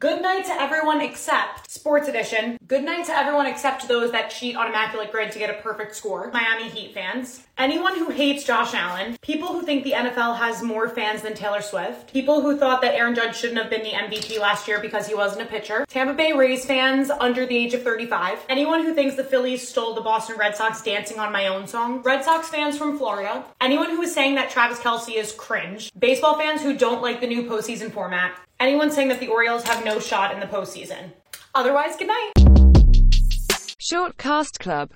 Good night to everyone except Sports Edition. Good night to everyone except those that cheat on Immaculate Grid to get a perfect score. Miami Heat fans. Anyone who hates Josh Allen. People who think the NFL has more fans than Taylor Swift. People who thought that Aaron Judge shouldn't have been the MVP last year because he wasn't a pitcher. Tampa Bay Rays fans under the age of 35. Anyone who thinks the Phillies stole the Boston Red Sox dancing on my own song. Red Sox fans from Florida. Anyone who is saying that Travis Kelce is cringe. Baseball fans who don't like the new postseason format. Anyone saying that the Orioles have no shot in the postseason. Otherwise, good night. Short Cast Club